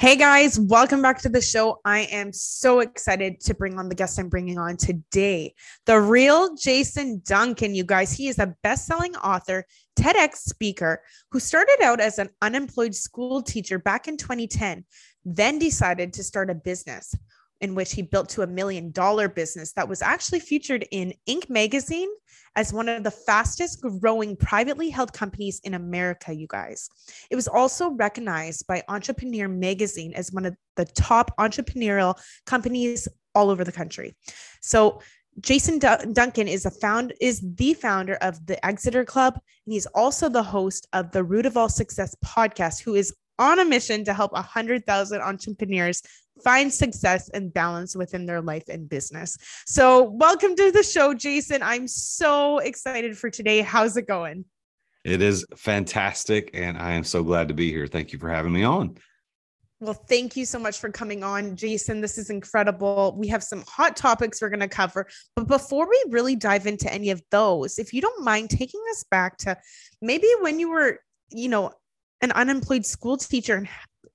Hey guys, welcome back to the show. I am so excited to bring on the guest I'm bringing on today. The real Jason Duncan, you guys. He is a best selling author, TEDx speaker who started out as an unemployed school teacher back in 2010, then decided to start a business in which he built to a million dollar business that was actually featured in Inc. magazine as one of the fastest growing privately held companies in America, you guys. It was also recognized by Entrepreneur magazine as one of the top entrepreneurial companies all over the country. So Jason D- Duncan is a found is the founder of the Exeter Club, and he's also the host of the Root of All Success podcast, who is on a mission to help 100,000 entrepreneurs find success and balance within their life and business. So, welcome to the show, Jason. I'm so excited for today. How's it going? It is fantastic. And I am so glad to be here. Thank you for having me on. Well, thank you so much for coming on, Jason. This is incredible. We have some hot topics we're going to cover. But before we really dive into any of those, if you don't mind taking us back to maybe when you were, you know, an unemployed school teacher and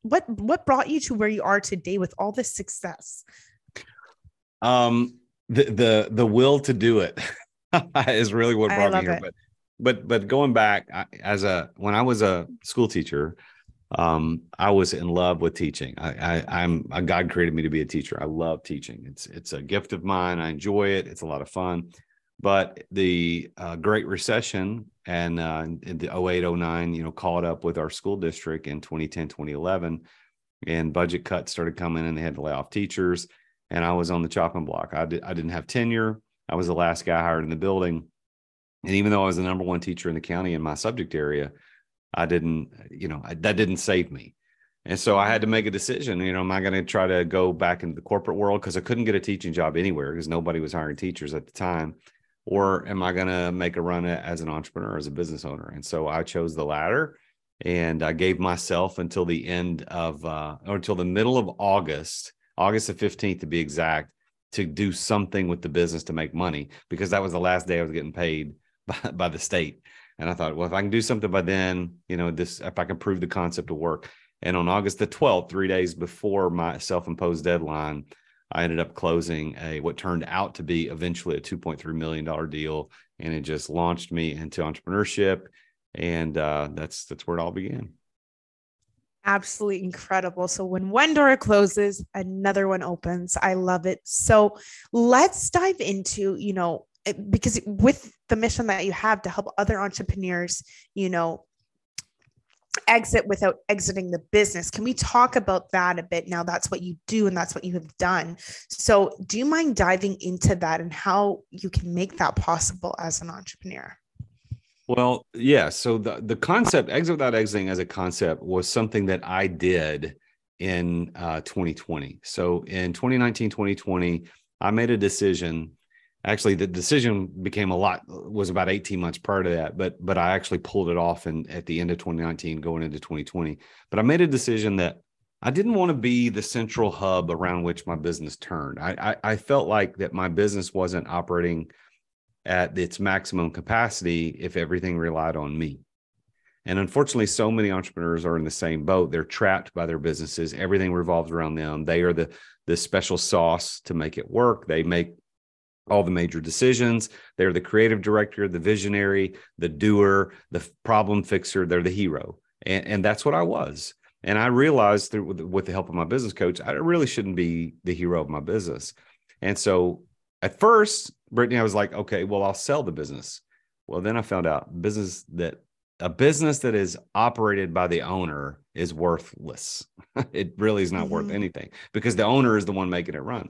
what what brought you to where you are today with all this success? Um the the the will to do it is really what brought me here it. but but but going back I, as a when i was a school teacher um i was in love with teaching. I, I i'm a god created me to be a teacher. I love teaching. It's it's a gift of mine. I enjoy it. It's a lot of fun but the uh, Great Recession and uh, the 08, 09, you know, caught up with our school district in 2010, 2011, and budget cuts started coming and they had to lay off teachers. And I was on the chopping block. I, did, I didn't have tenure. I was the last guy hired in the building. And even though I was the number one teacher in the county in my subject area, I didn't, you know, I, that didn't save me. And so I had to make a decision. You know, am I going to try to go back into the corporate world because I couldn't get a teaching job anywhere because nobody was hiring teachers at the time or am I going to make a run as an entrepreneur, as a business owner? And so I chose the latter, and I gave myself until the end of, uh, or until the middle of August, August the fifteenth to be exact, to do something with the business to make money because that was the last day I was getting paid by, by the state. And I thought, well, if I can do something by then, you know, this if I can prove the concept to work. And on August the 12th, three days before my self-imposed deadline, I ended up closing a what turned out to be eventually a 2.3 million dollar deal, and it just launched me into entrepreneurship, and uh, that's that's where it all began. Absolutely incredible. So when one door closes, another one opens. I love it. So let's dive into you know because with the mission that you have to help other entrepreneurs, you know, exit without exiting the business. Can we talk about that a bit now? That's what you do and that's what you have done. So, do you mind diving into that and how you can make that possible as an entrepreneur? Well, yeah. So the the concept exit without exiting as a concept was something that I did in uh, 2020. So in 2019, 2020, I made a decision actually the decision became a lot was about 18 months prior to that but but i actually pulled it off and at the end of 2019 going into 2020 but i made a decision that i didn't want to be the central hub around which my business turned. I, I, I felt like that my business wasn't operating at its maximum capacity if everything relied on me. And unfortunately so many entrepreneurs are in the same boat. They're trapped by their businesses. Everything revolves around them. They are the the special sauce to make it work. They make all the major decisions. They're the creative director, the visionary, the doer, the problem fixer. They're the hero. And, and that's what I was. And I realized through, with, with the help of my business coach, I really shouldn't be the hero of my business. And so at first, Brittany, I was like, okay, well, I'll sell the business. Well, then I found out business that a business that is operated by the owner is worthless. it really is not mm-hmm. worth anything because the owner is the one making it run.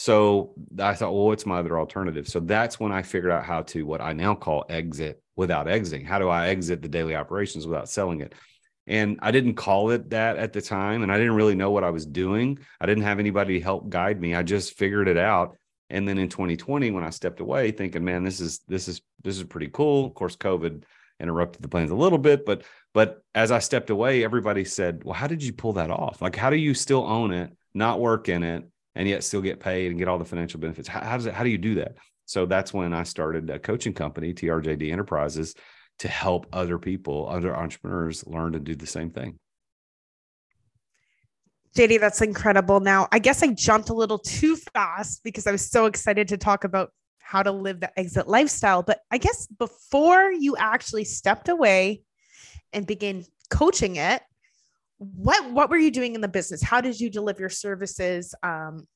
So I thought, well, what's my other alternative? So that's when I figured out how to what I now call exit without exiting. How do I exit the daily operations without selling it? And I didn't call it that at the time. And I didn't really know what I was doing. I didn't have anybody help guide me. I just figured it out. And then in 2020, when I stepped away, thinking, man, this is this is this is pretty cool. Of course, COVID interrupted the plans a little bit, but but as I stepped away, everybody said, Well, how did you pull that off? Like, how do you still own it, not work in it, and yet still get paid and get all the financial benefits? How, how does it how do you do that? So that's when I started a coaching company, TRJD Enterprises, to help other people, other entrepreneurs learn to do the same thing. JD, that's incredible. Now, I guess I jumped a little too fast because I was so excited to talk about how to live the exit lifestyle. But I guess before you actually stepped away and began coaching it, what what were you doing in the business? How did you deliver your services? Um,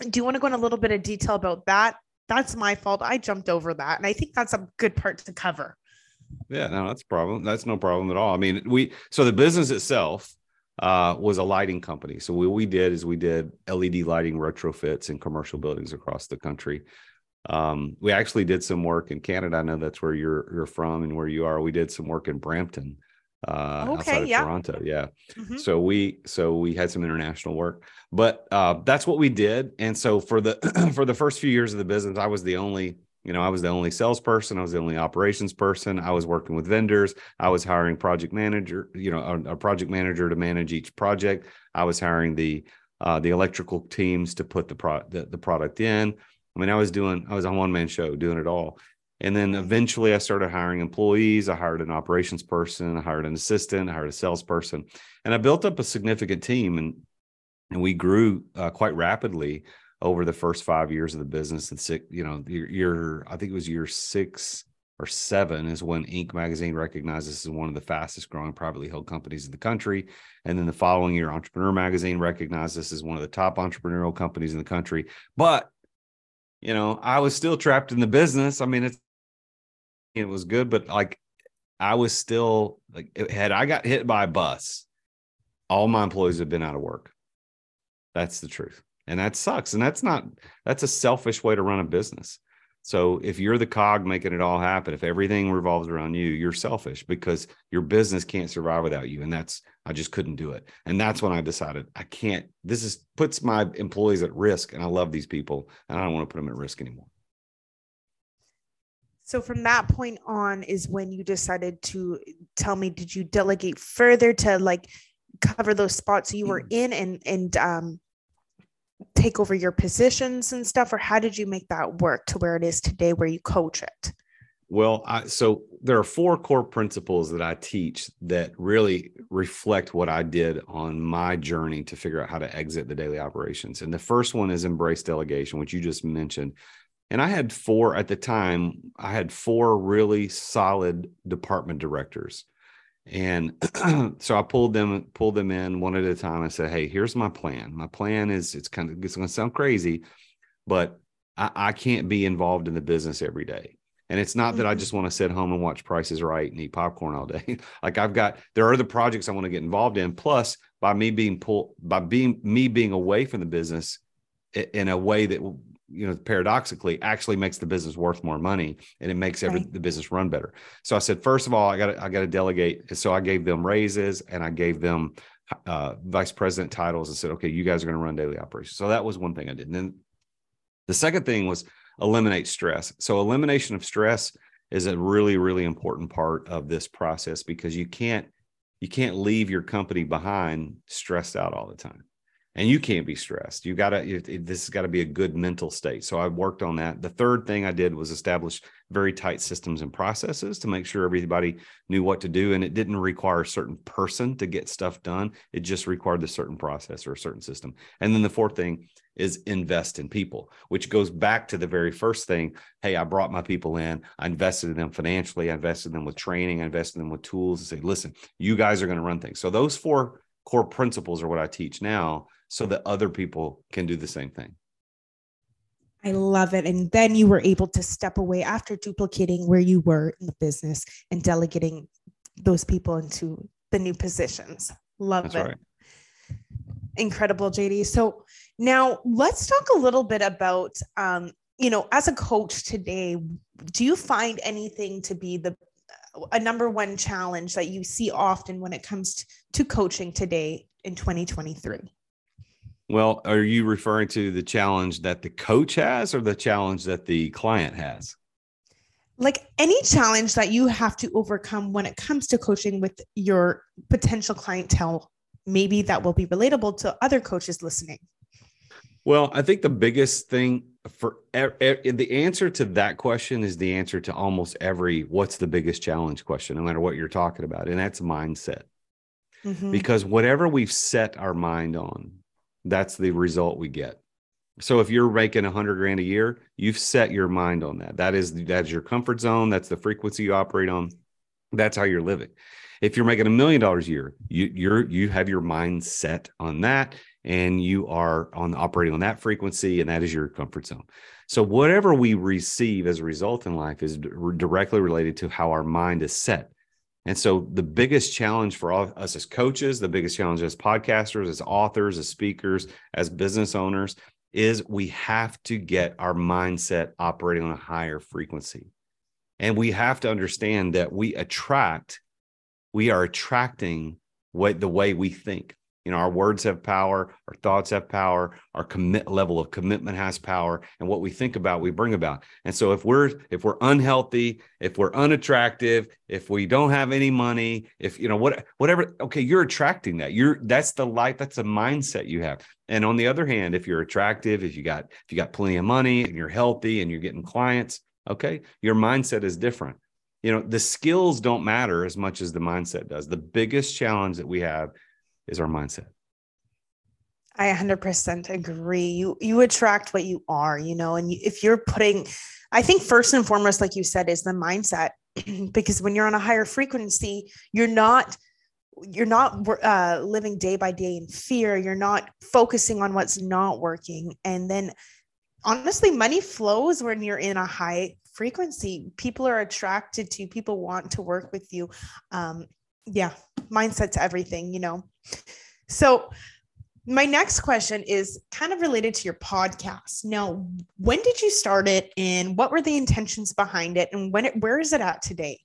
do you want to go in a little bit of detail about that? That's my fault. I jumped over that, and I think that's a good part to cover. Yeah, no, that's problem. That's no problem at all. I mean, we so the business itself uh, was a lighting company. So what we did is we did LED lighting retrofits in commercial buildings across the country. Um, we actually did some work in Canada. I know that's where you're you're from and where you are. We did some work in Brampton, uh, okay, outside of yeah. Toronto. Yeah. Mm-hmm. So we so we had some international work, but uh, that's what we did. And so for the for the first few years of the business, I was the only you know, I was the only salesperson. I was the only operations person. I was working with vendors. I was hiring project manager, you know, a, a project manager to manage each project. I was hiring the uh, the electrical teams to put the, pro- the, the product in. I mean, I was doing, I was a one man show doing it all. And then eventually I started hiring employees. I hired an operations person, I hired an assistant, I hired a salesperson, and I built up a significant team and, and we grew uh, quite rapidly over the first five years of the business. And six, you know, year, I think it was year six or seven is when Inc. magazine recognized this as one of the fastest growing privately held companies in the country. And then the following year, Entrepreneur magazine recognized this as one of the top entrepreneurial companies in the country. But, you know, I was still trapped in the business. I mean, it's, it was good, but like I was still like, had I got hit by a bus, all my employees have been out of work. That's the truth. And that sucks and that's not that's a selfish way to run a business. So if you're the cog making it all happen if everything revolves around you you're selfish because your business can't survive without you and that's i just couldn't do it. And that's when i decided i can't this is puts my employees at risk and i love these people and i don't want to put them at risk anymore so from that point on is when you decided to tell me did you delegate further to like cover those spots you were mm. in and and um take over your positions and stuff? Or how did you make that work to where it is today where you coach it? Well I, so there are four core principles that i teach that really reflect what i did on my journey to figure out how to exit the daily operations. And the first one is embrace delegation which you just mentioned and i had four at the time i had four really solid department directors and so I pulled them pulled them in one at a time. I said, "Hey, here's my plan. My plan is it's kind of it's going to sound crazy, but I, I, can't be involved in the business every day. And it's not that I mm-hmm. just want to sit home and watch Prices Right and eat popcorn all day. like I've got there are other projects I want to get involved in. Plus, by me being pulled by being me being away from the business in a way that you know paradoxically actually makes the business worth more money and it makes every right. the business run better. So i said first of all i got i got to delegate. So i gave them raises and i gave them uh, vice president titles and said okay you guys are going to run daily operations. So that was one thing i did. And then the second thing was eliminate stress. So elimination of stress is a really really important part of this process because you can't you can't leave your company behind stressed out all the time and you can't be stressed. You got to, this has got to be a good mental state. So I worked on that. The third thing I did was establish very tight systems and processes to make sure everybody knew what to do. And it didn't require a certain person to get stuff done, it just required a certain process or a certain system. And then the fourth thing is invest in people, which goes back to the very first thing. Hey, I brought my people in, I invested in them financially, I invested in them with training, I invested in them with tools to say, listen, you guys are going to run things. So those four core principles are what I teach now so that other people can do the same thing. I love it. And then you were able to step away after duplicating where you were in the business and delegating those people into the new positions. Love That's it. Right. Incredible, JD. So now let's talk a little bit about, um, you know, as a coach today, do you find anything to be the a number one challenge that you see often when it comes to coaching today in 2023? Well, are you referring to the challenge that the coach has or the challenge that the client has? Like any challenge that you have to overcome when it comes to coaching with your potential clientele, maybe that will be relatable to other coaches listening. Well, I think the biggest thing for the answer to that question is the answer to almost every what's the biggest challenge question, no matter what you're talking about. And that's mindset. Mm-hmm. Because whatever we've set our mind on, that's the result we get. So if you're making a hundred grand a year, you've set your mind on that. That is that's your comfort zone. That's the frequency you operate on. That's how you're living. If you're making a million dollars a year, you you're you have your mind set on that, and you are on operating on that frequency, and that is your comfort zone. So whatever we receive as a result in life is directly related to how our mind is set. And so the biggest challenge for all us as coaches, the biggest challenge as podcasters, as authors, as speakers, as business owners is we have to get our mindset operating on a higher frequency. And we have to understand that we attract, we are attracting what the way we think. You know, our words have power, our thoughts have power, our commit level of commitment has power, and what we think about, we bring about. And so if we're if we're unhealthy, if we're unattractive, if we don't have any money, if you know what whatever, okay, you're attracting that. You're that's the life, that's a mindset you have. And on the other hand, if you're attractive, if you got if you got plenty of money and you're healthy and you're getting clients, okay, your mindset is different. You know, the skills don't matter as much as the mindset does. The biggest challenge that we have is our mindset. I 100% agree. You you attract what you are, you know, and if you're putting I think first and foremost like you said is the mindset because when you're on a higher frequency, you're not you're not uh, living day by day in fear. You're not focusing on what's not working. And then honestly, money flows when you're in a high frequency. People are attracted to, people want to work with you. Um, yeah, mindset's everything, you know. So, my next question is kind of related to your podcast. Now, when did you start it and what were the intentions behind it and when it where is it at today?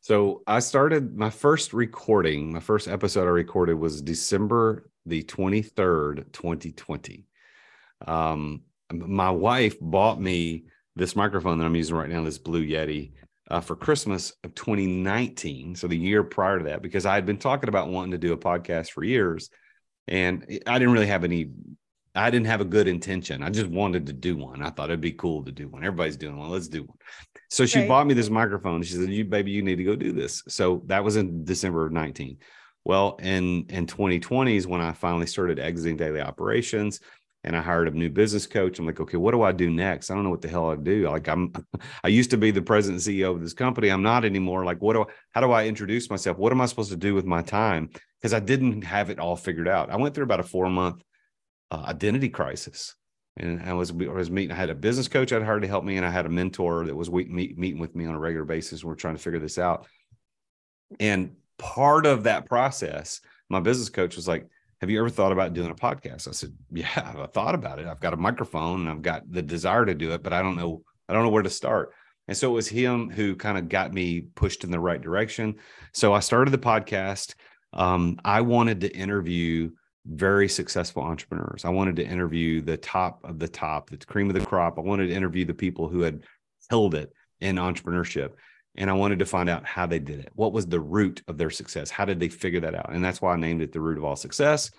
So, I started my first recording, my first episode I recorded was December the 23rd, 2020. Um, my wife bought me this microphone that I'm using right now, this Blue Yeti uh, for Christmas of 2019. So the year prior to that, because I had been talking about wanting to do a podcast for years and I didn't really have any, I didn't have a good intention. I just wanted to do one. I thought it'd be cool to do one. Everybody's doing one. Let's do one. So she right. bought me this microphone. She said, you baby, you need to go do this. So that was in December of 19. Well, in, in 2020 is when I finally started exiting daily operations and I hired a new business coach. I'm like, okay, what do I do next? I don't know what the hell I do. Like I'm, I used to be the president and CEO of this company. I'm not anymore. Like, what do I, how do I introduce myself? What am I supposed to do with my time? Because I didn't have it all figured out. I went through about a four month uh, identity crisis. And I was, I was meeting, I had a business coach I'd hired to help me. And I had a mentor that was meet, meeting with me on a regular basis. We're trying to figure this out. And part of that process, my business coach was like, have you ever thought about doing a podcast? I said, yeah, I've thought about it. I've got a microphone and I've got the desire to do it, but I don't know, I don't know where to start. And so it was him who kind of got me pushed in the right direction. So I started the podcast. Um, I wanted to interview very successful entrepreneurs. I wanted to interview the top of the top, the cream of the crop. I wanted to interview the people who had held it in entrepreneurship and I wanted to find out how they did it. What was the root of their success? How did they figure that out? And that's why I named it the root of all success.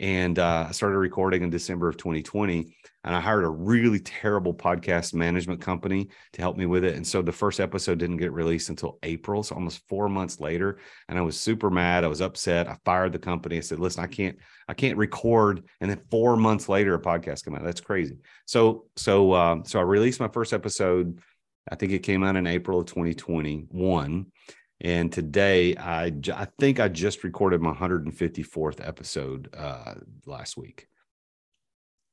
And uh, I started recording in December of 2020, and I hired a really terrible podcast management company to help me with it. And so the first episode didn't get released until April, so almost four months later. And I was super mad. I was upset. I fired the company. I said, "Listen, I can't, I can't record." And then four months later, a podcast came out. That's crazy. So, so, um, so I released my first episode I think it came out in April of 2021. And today, I, I think I just recorded my 154th episode uh, last week.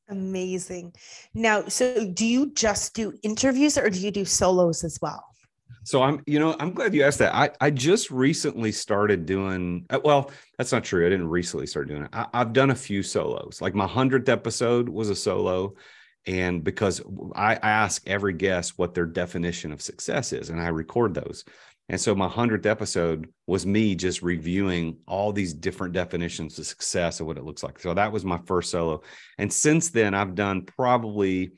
Amazing. Now, so do you just do interviews or do you do solos as well? So I'm, you know, I'm glad you asked that. I, I just recently started doing, uh, well, that's not true. I didn't recently start doing it. I, I've done a few solos. Like my 100th episode was a solo and because I, ask every guest what their definition of success is and i record those And so my 100th episode was me just reviewing all these different definitions of success and what it looks like. So that was my first solo. And since then, I've done probably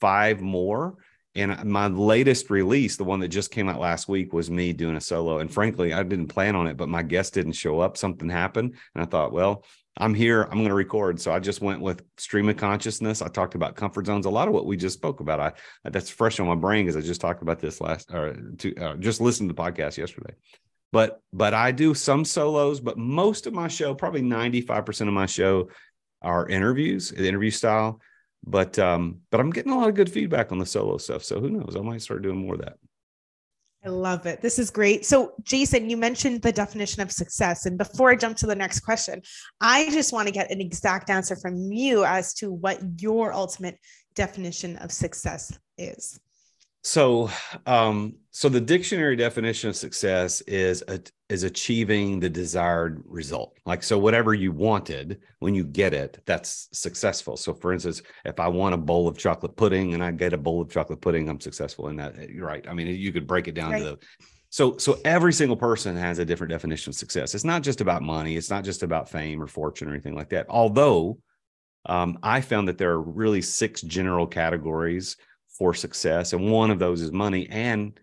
five more. And my latest release, the one that just came out last week, was me doing a solo. And frankly, I didn't plan on it, but my guest didn't show up. Something happened. And I thought, well, I'm here. I'm going to record. So I just went with stream of consciousness. I talked about comfort zones. A lot of what we just spoke about. I that's fresh on my brain because I just talked about this last or to, uh, just listened to the podcast yesterday. But but I do some solos, but most of my show, probably 95% of my show, are interviews, interview style. But um, but I'm getting a lot of good feedback on the solo stuff. So who knows? I might start doing more of that. I love it. This is great. So, Jason, you mentioned the definition of success. And before I jump to the next question, I just want to get an exact answer from you as to what your ultimate definition of success is. So, um, so the dictionary definition of success is a, is achieving the desired result. Like, so whatever you wanted, when you get it, that's successful. So, for instance, if I want a bowl of chocolate pudding and I get a bowl of chocolate pudding, I'm successful in that. You're right. I mean, you could break it down right. to the. So, so every single person has a different definition of success. It's not just about money. It's not just about fame or fortune or anything like that. Although, um, I found that there are really six general categories for success. And one of those is money. And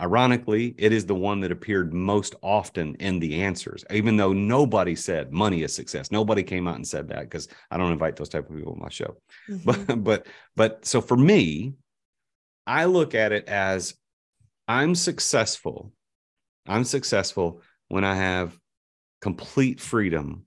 ironically, it is the one that appeared most often in the answers, even though nobody said money is success. Nobody came out and said that because I don't invite those type of people on my show. Mm-hmm. But but but so for me, I look at it as I'm successful. I'm successful when I have complete freedom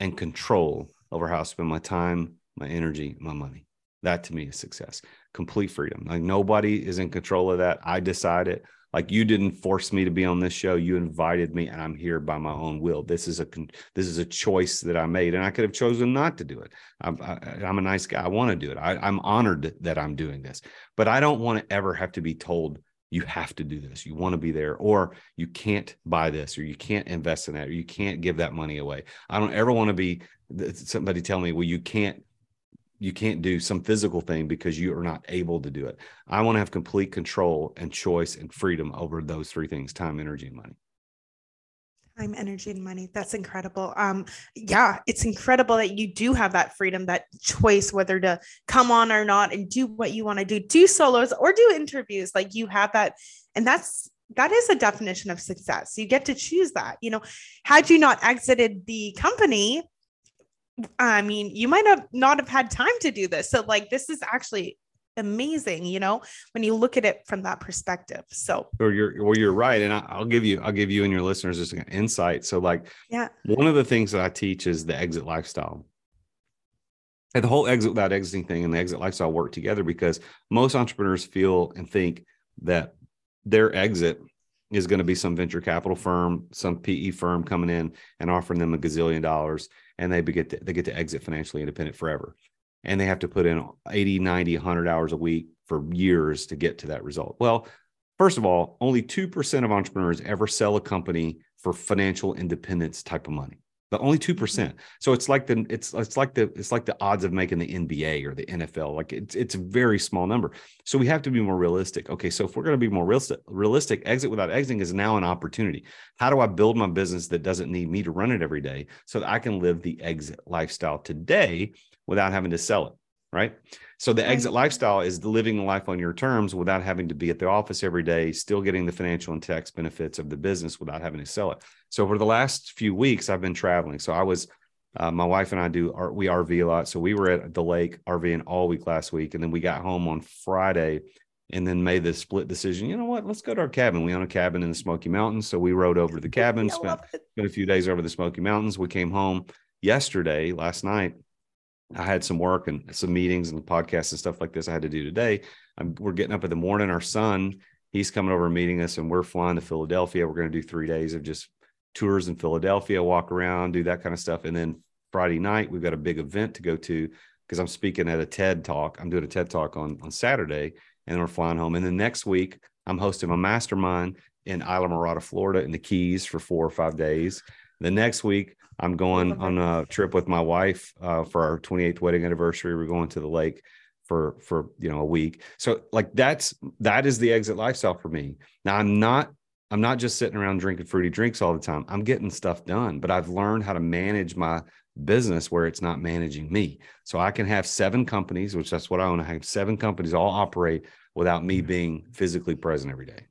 and control over how I spend my time, my energy, my money. That to me is success complete freedom. Like nobody is in control of that. I decided. Like you didn't force me to be on this show. You invited me, and I'm here by my own will. This is a this is a choice that I made, and I could have chosen not to do it. I'm, I, am a nice guy. I want to do it. I, I'm honored that I'm doing this, but I don't want to ever have to be told you have to do this. You want to be there, or you can't buy this, or you can't invest in that, or you can't give that money away. I don't ever want to be somebody tell me, well, you can't you can't do some physical thing because you are not able to do it. I want to have complete control and choice and freedom over those three things time, energy, and money. Time, energy, and money. That's incredible. Um, yeah, it's incredible that you do have that freedom, that choice, whether to come on or not and do what you want to do, do solos or do interviews. Like you have that. And that's that is a definition of success. You get to choose that. You know, had you not exited the company, I mean, you might have not have had time to do this. So, like, this is actually amazing, you know, when you look at it from that perspective. So, or you're, well, you're right, and I, will give you, I'll give you and your listeners just an insight. So, like, yeah, one of the things that I teach is the exit lifestyle. And the whole exit without exiting thing and the exit lifestyle work together because most entrepreneurs feel and think that their exit is going to be some venture capital firm, some PE firm coming in and offering them a gazillion dollars and they get to, they get to exit financially independent forever. And they have to put in 80, 90, 100 hours a week for years to get to that result. Well, first of all, only 2% of entrepreneurs ever sell a company for financial independence type of money but only 2%. Mm-hmm. So it's like the it's it's like the it's like the odds of making the NBA or the NFL. Like it's it's a very small number. So we have to be more realistic. Okay, so if we're going to be more realistic, realistic, exit without exiting is now an opportunity. How do I build my business that doesn't need me to run it every day so that I can live the exit lifestyle today without having to sell it? Right. So the exit lifestyle is living the life on your terms without having to be at the office every day, still getting the financial and tax benefits of the business without having to sell it. So for the last few weeks, I've been traveling. So I was, uh, my wife and I do we RV a lot. So we were at the lake RVing all week last week, and then we got home on Friday, and then made the split decision. You know what? Let's go to our cabin. We own a cabin in the Smoky Mountains, so we rode over to the cabin, spent, spent a few days over the Smoky Mountains. We came home yesterday, last night. I had some work and some meetings and podcasts and stuff like this I had to do today. I'm, we're getting up in the morning. Our son, he's coming over and meeting us, and we're flying to Philadelphia. We're going to do three days of just tours in Philadelphia, walk around, do that kind of stuff. And then Friday night, we've got a big event to go to because I'm speaking at a TED talk. I'm doing a TED talk on, on Saturday, and then we're flying home. And then next week, I'm hosting a mastermind in Islamorada, Florida, in the Keys for four or five days. The next week, I'm going on a trip with my wife uh, for our 28th wedding anniversary. We're going to the lake for for you know a week. So like that's that is the exit lifestyle for me. Now I'm not I'm not just sitting around drinking fruity drinks all the time. I'm getting stuff done, but I've learned how to manage my business where it's not managing me. So I can have seven companies, which that's what I own. I have seven companies all operate without me being physically present every day.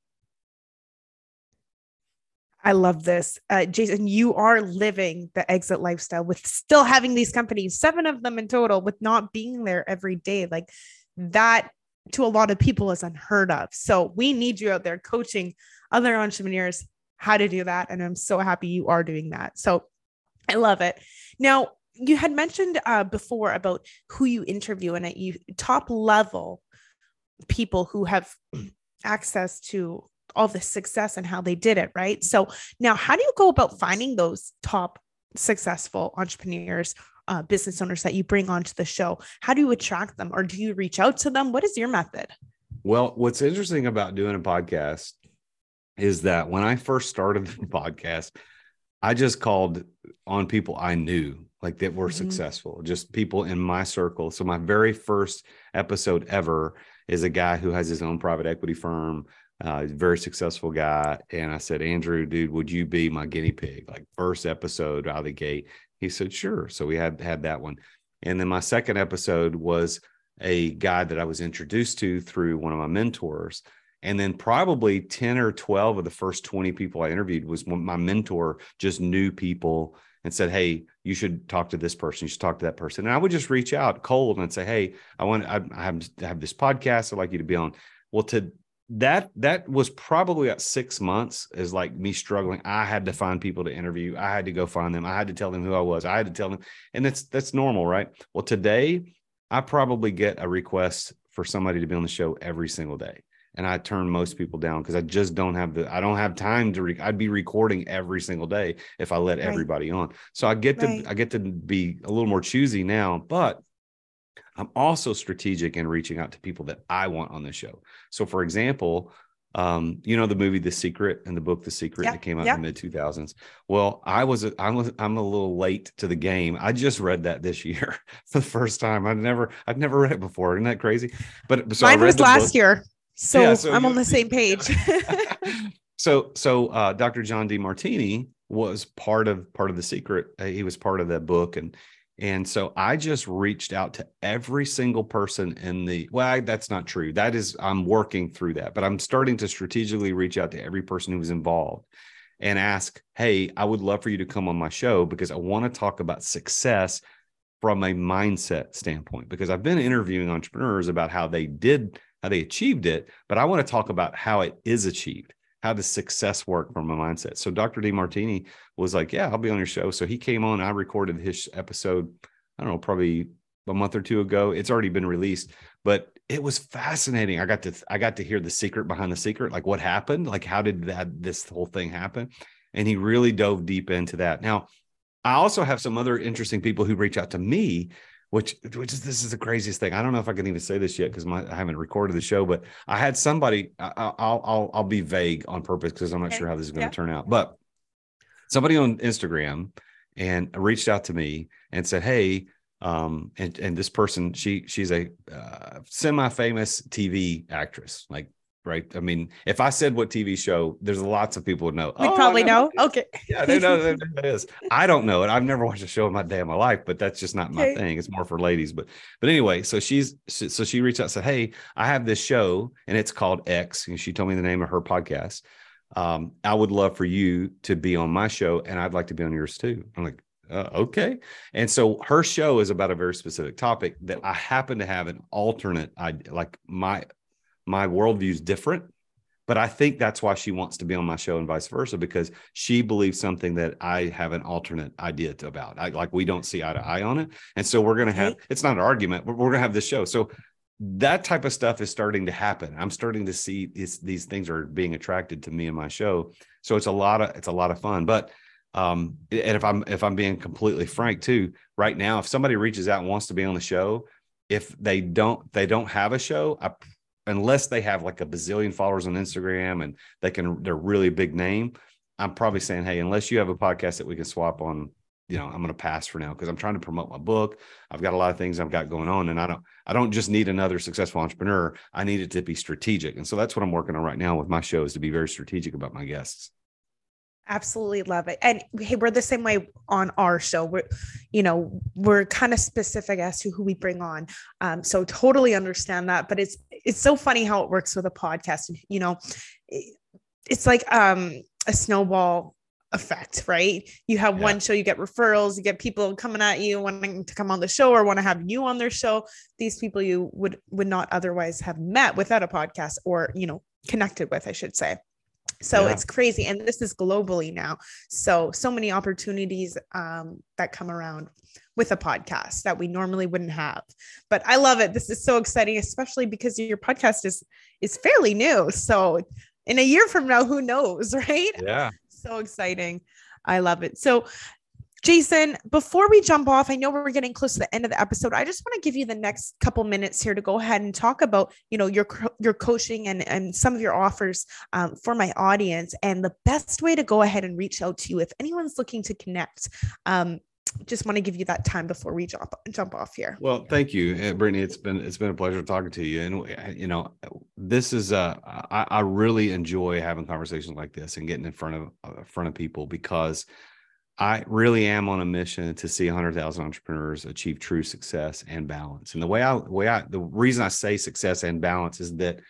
I love this. Uh, Jason, you are living the exit lifestyle with still having these companies, seven of them in total, with not being there every day. Like that to a lot of people is unheard of. So we need you out there coaching other entrepreneurs how to do that. And I'm so happy you are doing that. So I love it. Now, you had mentioned uh, before about who you interview and at you top level people who have access to all the success and how they did it, right? So now, how do you go about finding those top successful entrepreneurs, uh, business owners that you bring onto the show? How do you attract them, or do you reach out to them? What is your method? Well, what's interesting about doing a podcast is that when I first started the podcast, I just called on people I knew like that were mm-hmm. successful, just people in my circle. So my very first episode ever is a guy who has his own private equity firm, uh, very successful guy. And I said, Andrew, dude, would you be my guinea pig? Like first episode out of the gate. He said, sure. So we had had that one. And then my second episode was a guy that I was introduced to through one of my mentors. And then probably 10 or 12 of the first 20 people I interviewed was when my mentor just knew people and said, Hey, you should talk to this person. You should talk to that person. And I would just reach out cold and say, Hey, I want, I have, I have this podcast I'd like you to be on. Well, to that that was probably about six months is like me struggling. I had to find people to interview. I had to go find them. I had to tell them who i was. I had to tell them and that's that's normal right? Well today i probably get a request for somebody to be on the show every single day and i turn most people down because i just don't have the i don't have time to re- i'd be recording every single day if i let right. everybody on. So i get to right. i get to be a little more choosy now but I'm also strategic in reaching out to people that I want on the show. So, for example, um, you know the movie The Secret and the book The Secret yeah, that came out yeah. in the mid 2000s. Well, I was a, I was I'm a little late to the game. I just read that this year for the first time. I'd never I'd never read it before. Isn't that crazy? But so mine was last book. year, so, yeah, so I'm on the same page. so so uh, Dr. John Demartini was part of part of The Secret. Uh, he was part of that book and and so I just reached out to every single person in the, well, I, that's not true. That is, I'm working through that, but I'm starting to strategically reach out to every person who was involved and ask, Hey, I would love for you to come on my show because I want to talk about success from a mindset standpoint. Because I've been interviewing entrepreneurs about how they did, how they achieved it, but I want to talk about how it is achieved how does success work from a mindset? So Dr. Demartini was like, Yeah, I'll be on your show. So he came on, I recorded his episode, I don't know, probably a month or two ago. It's already been released, but it was fascinating. I got to I got to hear the secret behind the secret, like what happened, like how did that this whole thing happen? And he really dove deep into that. Now, I also have some other interesting people who reach out to me which which is this is the craziest thing. I don't know if I can even say this yet because I haven't recorded the show, but I had somebody. I, will I'll I'll be vague on purpose because I'm not okay. sure how this is going to yeah. turn out. But somebody on Instagram and reached out to me and said, "Hey." Um, and and this person, she she's a uh, semi-famous TV actress, like right? I mean, if I said what TV show, there's lots of people would know. We oh, probably know. Okay. Yeah, they know that it is. I don't know it. I've never watched a show in my day of my life, but that's just not my okay. thing. It's more for ladies. But but anyway, so she's so she reached out and said, Hey, I have this show and it's called X. And she told me the name of her podcast. Um, I would love for you to be on my show and I'd like to be on yours too. I'm like, uh, okay. And so her show is about a very specific topic that I happen to have an alternate idea, like my my worldview is different but I think that's why she wants to be on my show and vice versa because she believes something that I have an alternate idea to about. I, like we don't see eye to eye on it, and so we're going to have. It's not an argument, but we're going to have this show. So that type of stuff is starting to happen. I'm starting to see these these things are being attracted to me and my show. So it's a lot of it's a lot of fun. But um, and if I'm if I'm being completely frank too, right now, if somebody reaches out and wants to be on the show, if they don't they don't have a show, I unless they have like a bazillion followers on Instagram and they can they're really big name. I'm probably saying, hey, unless you have a podcast that we can swap on you know, I'm going to pass for now because I'm trying to promote my book. I've got a lot of things I've got going on and I don't, I don't just need another successful entrepreneur. I need it to be strategic. And so that's what I'm working on right now with my show is to be very strategic about my guests. Absolutely love it. And hey, we're the same way on our show. We're, you know, we're kind of specific as to who we bring on. Um, so totally understand that. But it's it's so funny how it works with a podcast. You know, it's like um a snowball effect, right? You have yeah. one show, you get referrals, you get people coming at you wanting to come on the show or want to have you on their show. These people you would would not otherwise have met without a podcast or, you know, connected with, I should say. So yeah. it's crazy. And this is globally now. So, so many opportunities um, that come around with a podcast that we normally wouldn't have. But I love it. This is so exciting, especially because your podcast is is fairly new. So in a year from now, who knows, right? Yeah. So exciting. I love it. So Jason, before we jump off, I know we're getting close to the end of the episode. I just want to give you the next couple minutes here to go ahead and talk about, you know, your your coaching and and some of your offers um, for my audience, and the best way to go ahead and reach out to you if anyone's looking to connect. Um, just want to give you that time before we jump jump off here. Well, thank you, uh, Brittany. It's been it's been a pleasure talking to you, and you know, this is uh, I, I really enjoy having conversations like this and getting in front of uh, front of people because I really am on a mission to see 100,000 entrepreneurs achieve true success and balance. And the way I, way I, the reason I say success and balance is that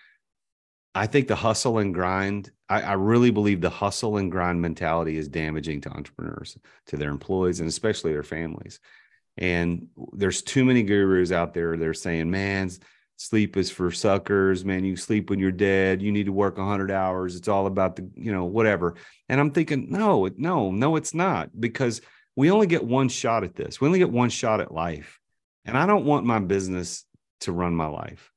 I think the hustle and grind, I, I, really believe the hustle and grind mentality is damaging to entrepreneurs, to their employees, and especially their families. And there's too many gurus out there. They're saying, man, sleep is for suckers man. You sleep when you're dead. You need to work 100 hours. It's all about the you know whatever. And i'm thinking no no no it's not because we only get one shot at this. We only get one shot at life. And i don't want my business to run my life.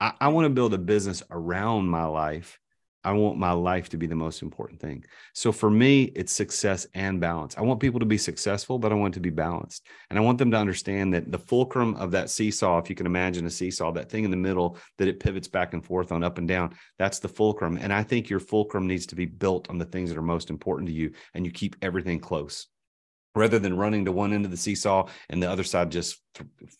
I, I want to build a business around my life I want my life to be the most important thing. So for me, it's success and balance. I want people to be successful, but I want to be balanced. And I want them to understand that the fulcrum of that seesaw, if you can imagine a seesaw, that thing in the middle that it pivots back and forth on up and down, that's the fulcrum. And I think your fulcrum needs to be built on the things that are most important to you and you keep everything close rather than running to one end of the seesaw and the other side just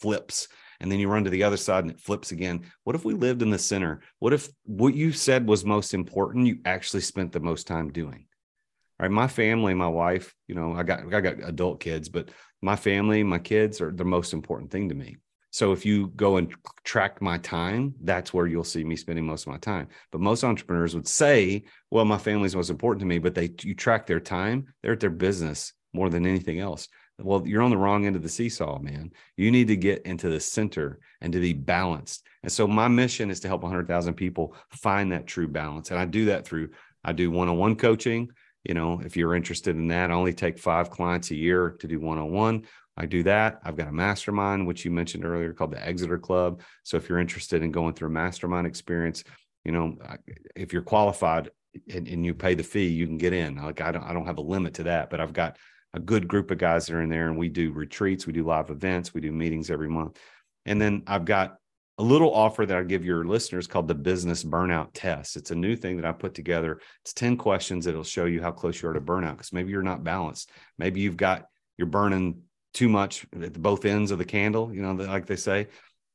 flips and then you run to the other side and it flips again. What if we lived in the center? What if what you said was most important, you actually spent the most time doing? All right, my family, my wife, you know, I got I got adult kids, but my family, my kids are the most important thing to me. So if you go and track my time, that's where you'll see me spending most of my time. But most entrepreneurs would say, "Well, my family's most important to me," but they you track their time, they're at their business more than anything else. Well, you're on the wrong end of the seesaw, man. You need to get into the center and to be balanced. And so my mission is to help 100,000 people find that true balance. And I do that through I do one-on-one coaching. You know, if you're interested in that, I only take 5 clients a year to do one-on-one. I do that. I've got a mastermind which you mentioned earlier called the Exeter Club. So if you're interested in going through a mastermind experience, you know, if you're qualified and, and you pay the fee, you can get in. Like I don't I don't have a limit to that, but I've got a good group of guys that are in there and we do retreats, we do live events, we do meetings every month. And then I've got a little offer that I give your listeners called the business burnout test. It's a new thing that I put together. It's 10 questions that'll show you how close you are to burnout because maybe you're not balanced. Maybe you've got, you're burning too much at both ends of the candle, you know, like they say.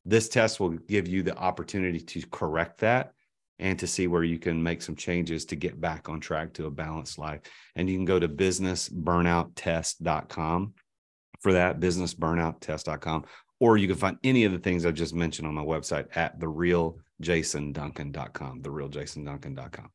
This test will give you the opportunity to correct that and to see where you can make some changes to get back on track to a balanced life. And you can go to businessburnouttest.com for that, businessburnouttest.com, or you can find any of the things I've just mentioned on my website at therealjasonduncan.com, therealjasonduncan.com.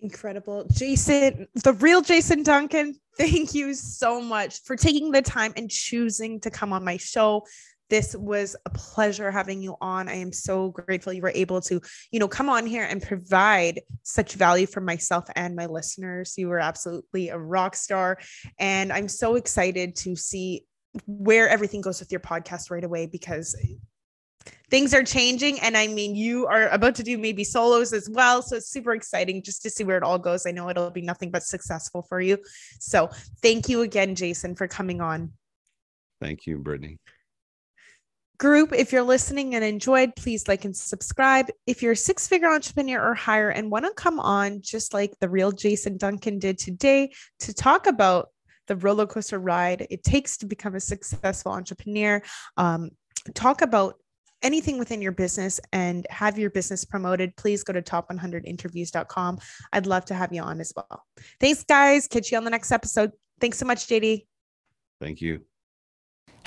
Incredible. Jason, the real Jason Duncan, thank you so much for taking the time and choosing to come on my show. This was a pleasure having you on. I am so grateful you were able to, you know, come on here and provide such value for myself and my listeners. You were absolutely a rock star. And I'm so excited to see where everything goes with your podcast right away because things are changing and i mean you are about to do maybe solos as well so it's super exciting just to see where it all goes i know it'll be nothing but successful for you so thank you again jason for coming on thank you brittany group. If you're listening and enjoyed, please like and subscribe. If you're a six figure entrepreneur or higher and want to come on, just like the real Jason Duncan did today, to talk about the roller coaster ride it takes to become a successful entrepreneur. Um, talk about anything within your business and have your business promoted, please go to top100interviews.com. I'd love to have you on as well. Thanks, guys. Catch you on the next episode. Thanks so much, JD. Thank you.